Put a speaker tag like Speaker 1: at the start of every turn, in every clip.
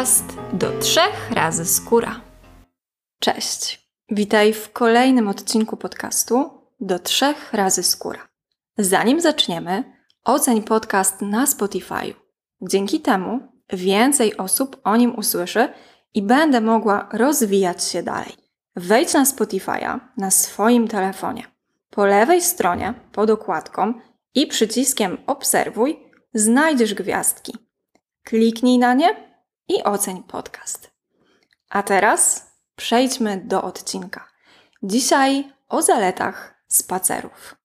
Speaker 1: podcast do trzech razy skóra. Cześć, witaj w kolejnym odcinku podcastu do trzech razy skóra. Zanim zaczniemy, oceń podcast na Spotify. Dzięki temu więcej osób o nim usłyszy i będę mogła rozwijać się dalej. Wejdź na Spotify'a na swoim telefonie. Po lewej stronie, pod okładką i przyciskiem Obserwuj znajdziesz gwiazdki. Kliknij na nie i oceń podcast. A teraz przejdźmy do odcinka. Dzisiaj o zaletach spacerów.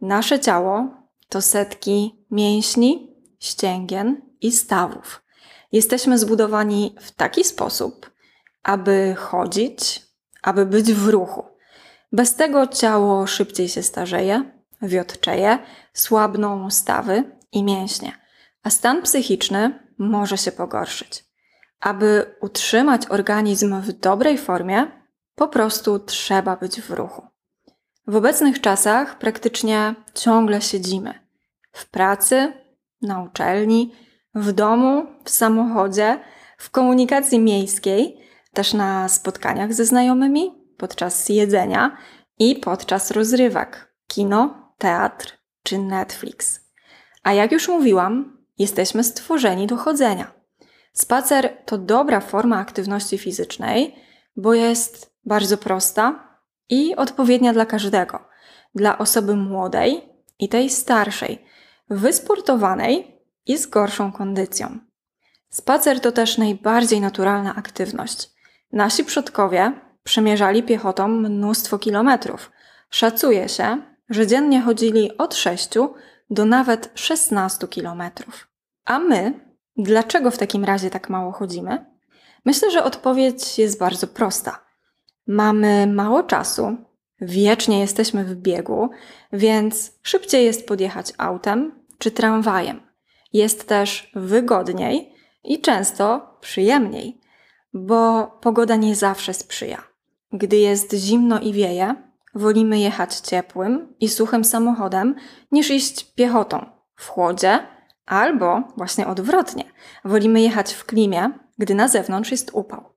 Speaker 1: Nasze ciało to setki mięśni, ścięgien i stawów. Jesteśmy zbudowani w taki sposób, aby chodzić, aby być w ruchu. Bez tego ciało szybciej się starzeje, wiotczeje, słabną stawy i mięśnie, a stan psychiczny może się pogorszyć. Aby utrzymać organizm w dobrej formie, po prostu trzeba być w ruchu. W obecnych czasach praktycznie ciągle siedzimy w pracy, na uczelni, w domu, w samochodzie, w komunikacji miejskiej, też na spotkaniach ze znajomymi, podczas jedzenia i podczas rozrywek kino, teatr czy Netflix. A jak już mówiłam, jesteśmy stworzeni do chodzenia. Spacer to dobra forma aktywności fizycznej, bo jest bardzo prosta i odpowiednia dla każdego. Dla osoby młodej i tej starszej, wysportowanej i z gorszą kondycją. Spacer to też najbardziej naturalna aktywność. Nasi przodkowie przemierzali piechotą mnóstwo kilometrów. Szacuje się, że dziennie chodzili od 6 do nawet 16 kilometrów. A my Dlaczego w takim razie tak mało chodzimy? Myślę, że odpowiedź jest bardzo prosta. Mamy mało czasu, wiecznie jesteśmy w biegu, więc szybciej jest podjechać autem czy tramwajem. Jest też wygodniej i często przyjemniej, bo pogoda nie zawsze sprzyja. Gdy jest zimno i wieje, wolimy jechać ciepłym i suchym samochodem niż iść piechotą w chłodzie Albo właśnie odwrotnie, wolimy jechać w klimie, gdy na zewnątrz jest upał.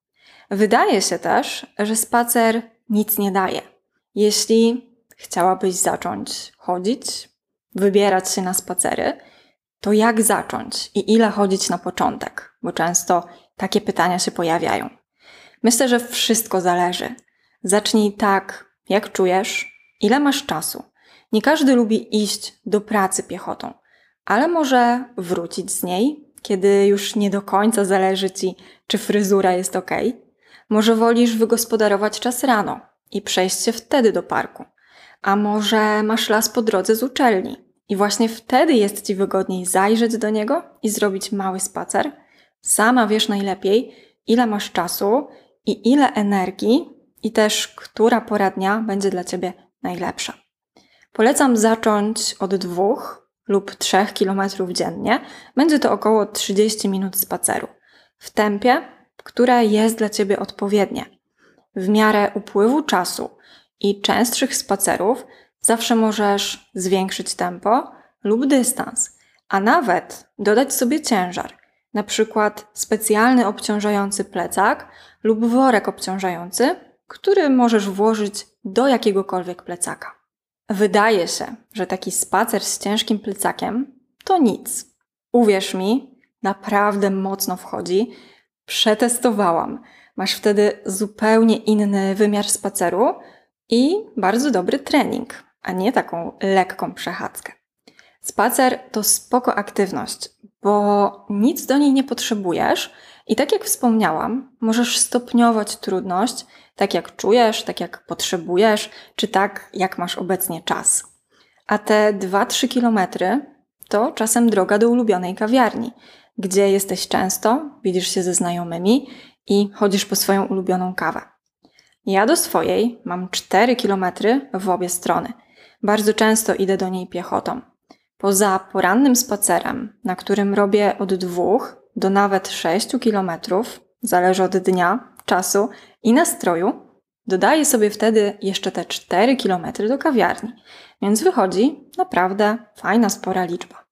Speaker 1: Wydaje się też, że spacer nic nie daje. Jeśli chciałabyś zacząć chodzić, wybierać się na spacery, to jak zacząć i ile chodzić na początek? Bo często takie pytania się pojawiają. Myślę, że wszystko zależy. Zacznij tak, jak czujesz, ile masz czasu. Nie każdy lubi iść do pracy piechotą ale może wrócić z niej, kiedy już nie do końca zależy ci, czy fryzura jest ok. Może wolisz wygospodarować czas rano i przejść się wtedy do parku. A może masz las po drodze z uczelni i właśnie wtedy jest ci wygodniej zajrzeć do niego i zrobić mały spacer. Sama wiesz najlepiej, ile masz czasu i ile energii, i też która pora dnia będzie dla ciebie najlepsza. Polecam zacząć od dwóch lub 3 km dziennie, będzie to około 30 minut spaceru w tempie, które jest dla Ciebie odpowiednie. W miarę upływu czasu i częstszych spacerów zawsze możesz zwiększyć tempo lub dystans, a nawet dodać sobie ciężar, na przykład specjalny obciążający plecak lub worek obciążający, który możesz włożyć do jakiegokolwiek plecaka. Wydaje się, że taki spacer z ciężkim plecakiem to nic. Uwierz mi, naprawdę mocno wchodzi. Przetestowałam. Masz wtedy zupełnie inny wymiar spaceru i bardzo dobry trening, a nie taką lekką przechadzkę. Spacer to spoko aktywność, bo nic do niej nie potrzebujesz i tak jak wspomniałam, możesz stopniować trudność tak jak czujesz, tak jak potrzebujesz, czy tak jak masz obecnie czas. A te 2-3 kilometry to czasem droga do ulubionej kawiarni, gdzie jesteś często, widzisz się ze znajomymi i chodzisz po swoją ulubioną kawę. Ja do swojej mam 4 kilometry w obie strony. Bardzo często idę do niej piechotą. Poza porannym spacerem, na którym robię od 2 do nawet 6 kilometrów, zależy od dnia, czasu i nastroju, dodaję sobie wtedy jeszcze te 4 km do kawiarni, więc wychodzi naprawdę fajna, spora liczba.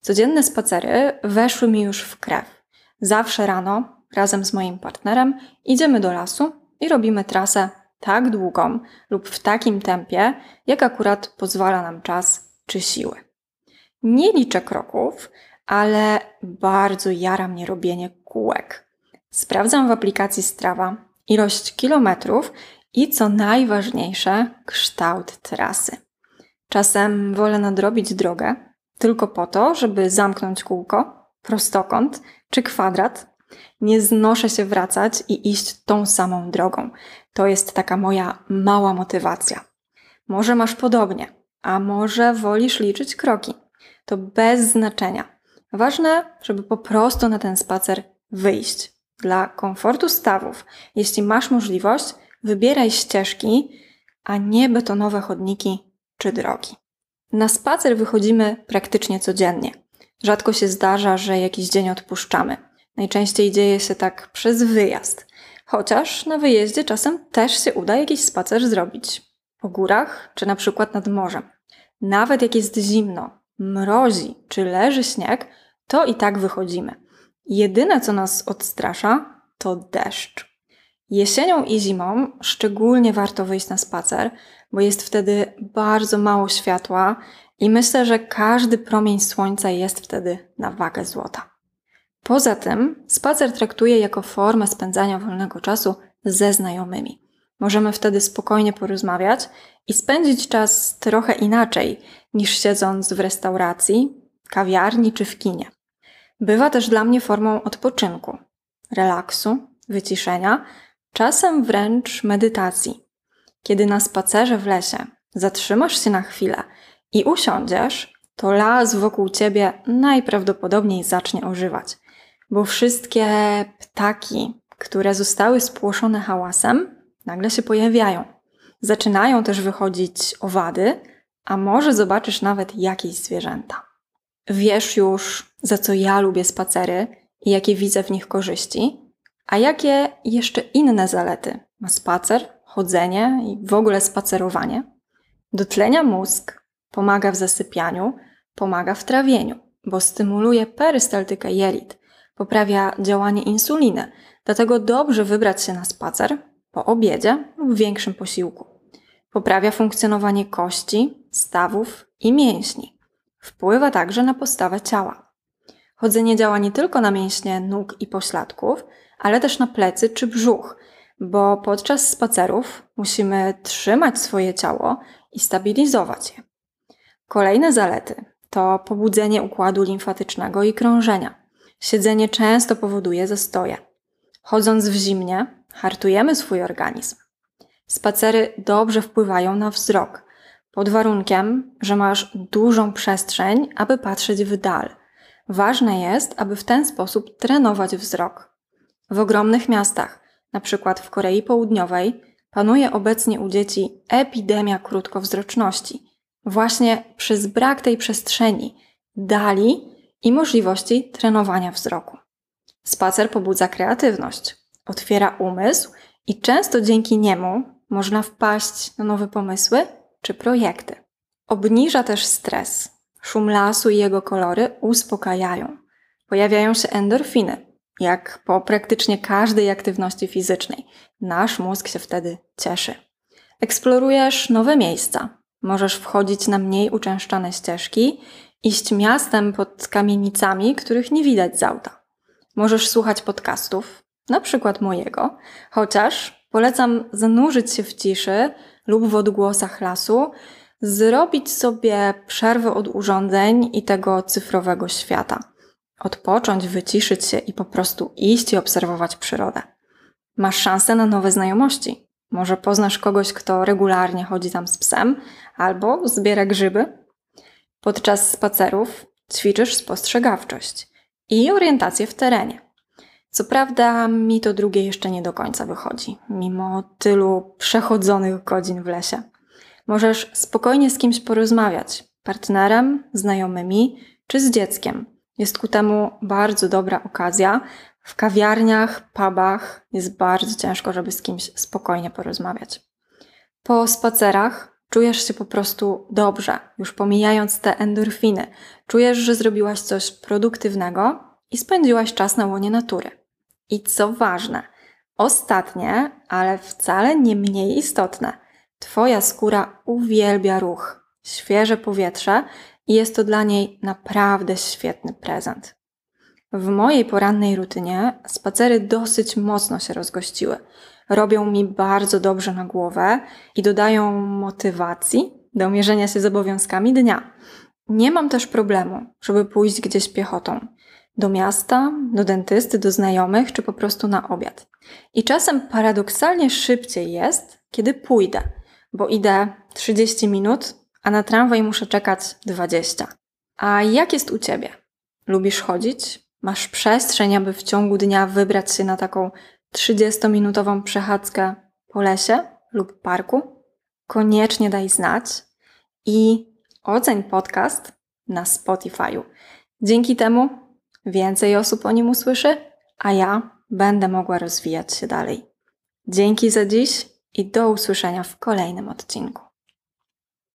Speaker 1: Codzienne spacery weszły mi już w krew. Zawsze rano razem z moim partnerem idziemy do lasu i robimy trasę tak długą lub w takim tempie, jak akurat pozwala nam czas czy siły. Nie liczę kroków, ale bardzo jara mnie robienie kółek. Sprawdzam w aplikacji Strava ilość kilometrów i co najważniejsze, kształt trasy. Czasem wolę nadrobić drogę tylko po to, żeby zamknąć kółko, prostokąt czy kwadrat. Nie znoszę się wracać i iść tą samą drogą. To jest taka moja mała motywacja. Może masz podobnie, a może wolisz liczyć kroki. To bez znaczenia. Ważne, żeby po prostu na ten spacer wyjść. Dla komfortu stawów, jeśli masz możliwość, wybieraj ścieżki, a nie betonowe chodniki czy drogi. Na spacer wychodzimy praktycznie codziennie. Rzadko się zdarza, że jakiś dzień odpuszczamy. Najczęściej dzieje się tak przez wyjazd. Chociaż na wyjeździe czasem też się uda jakiś spacer zrobić. Po górach czy na przykład nad morzem. Nawet jak jest zimno, mrozi czy leży śnieg, to i tak wychodzimy. Jedyne, co nas odstrasza, to deszcz. Jesienią i zimą szczególnie warto wyjść na spacer, bo jest wtedy bardzo mało światła i myślę, że każdy promień słońca jest wtedy na wagę złota. Poza tym, spacer traktuję jako formę spędzania wolnego czasu ze znajomymi. Możemy wtedy spokojnie porozmawiać i spędzić czas trochę inaczej niż siedząc w restauracji, kawiarni czy w kinie. Bywa też dla mnie formą odpoczynku, relaksu, wyciszenia, czasem wręcz medytacji. Kiedy na spacerze w lesie zatrzymasz się na chwilę i usiądziesz, to las wokół ciebie najprawdopodobniej zacznie ożywać, bo wszystkie ptaki, które zostały spłoszone hałasem, nagle się pojawiają. Zaczynają też wychodzić owady, a może zobaczysz nawet jakieś zwierzęta. Wiesz już, za co ja lubię spacery i jakie widzę w nich korzyści, a jakie jeszcze inne zalety ma spacer, chodzenie i w ogóle spacerowanie. Dotlenia mózg, pomaga w zasypianiu, pomaga w trawieniu, bo stymuluje perystaltykę jelit, poprawia działanie insuliny, dlatego dobrze wybrać się na spacer po obiedzie lub większym posiłku. Poprawia funkcjonowanie kości, stawów i mięśni. Wpływa także na postawę ciała. Chodzenie działa nie tylko na mięśnie nóg i pośladków, ale też na plecy czy brzuch, bo podczas spacerów musimy trzymać swoje ciało i stabilizować je. Kolejne zalety to pobudzenie układu limfatycznego i krążenia. Siedzenie często powoduje zastoje. Chodząc w zimnie, hartujemy swój organizm. Spacery dobrze wpływają na wzrok, pod warunkiem, że masz dużą przestrzeń, aby patrzeć w dal. Ważne jest, aby w ten sposób trenować wzrok. W ogromnych miastach, np. w Korei Południowej, panuje obecnie u dzieci epidemia krótkowzroczności, właśnie przez brak tej przestrzeni, dali i możliwości trenowania wzroku. Spacer pobudza kreatywność, otwiera umysł i często dzięki niemu można wpaść na nowe pomysły czy projekty. Obniża też stres. Szum lasu i jego kolory uspokajają. Pojawiają się endorfiny, jak po praktycznie każdej aktywności fizycznej. Nasz mózg się wtedy cieszy. Eksplorujesz nowe miejsca. Możesz wchodzić na mniej uczęszczane ścieżki, iść miastem pod kamienicami, których nie widać z auta. Możesz słuchać podcastów, na przykład mojego, chociaż polecam zanurzyć się w ciszy lub w odgłosach lasu, zrobić sobie przerwę od urządzeń i tego cyfrowego świata. Odpocząć, wyciszyć się i po prostu iść i obserwować przyrodę. Masz szansę na nowe znajomości. Może poznasz kogoś, kto regularnie chodzi tam z psem albo zbiera grzyby. Podczas spacerów ćwiczysz spostrzegawczość i orientację w terenie. Co prawda, mi to drugie jeszcze nie do końca wychodzi, mimo tylu przechodzonych godzin w lesie. Możesz spokojnie z kimś porozmawiać partnerem, znajomymi czy z dzieckiem. Jest ku temu bardzo dobra okazja. W kawiarniach, pubach jest bardzo ciężko, żeby z kimś spokojnie porozmawiać. Po spacerach czujesz się po prostu dobrze, już pomijając te endorfiny. Czujesz, że zrobiłaś coś produktywnego i spędziłaś czas na łonie natury. I co ważne, ostatnie, ale wcale nie mniej istotne, Twoja skóra uwielbia ruch, świeże powietrze i jest to dla niej naprawdę świetny prezent. W mojej porannej rutynie spacery dosyć mocno się rozgościły. Robią mi bardzo dobrze na głowę i dodają motywacji do mierzenia się z obowiązkami dnia. Nie mam też problemu, żeby pójść gdzieś piechotą. Do miasta, do dentysty, do znajomych, czy po prostu na obiad. I czasem paradoksalnie szybciej jest, kiedy pójdę, bo idę 30 minut, a na tramwaj muszę czekać 20. A jak jest u Ciebie? Lubisz chodzić? Masz przestrzeń, aby w ciągu dnia wybrać się na taką 30-minutową przechadzkę po lesie lub parku? Koniecznie daj znać i oceń podcast na Spotify'u. Dzięki temu więcej osób o nim usłyszy, a ja będę mogła rozwijać się dalej. Dzięki za dziś i do usłyszenia w kolejnym odcinku.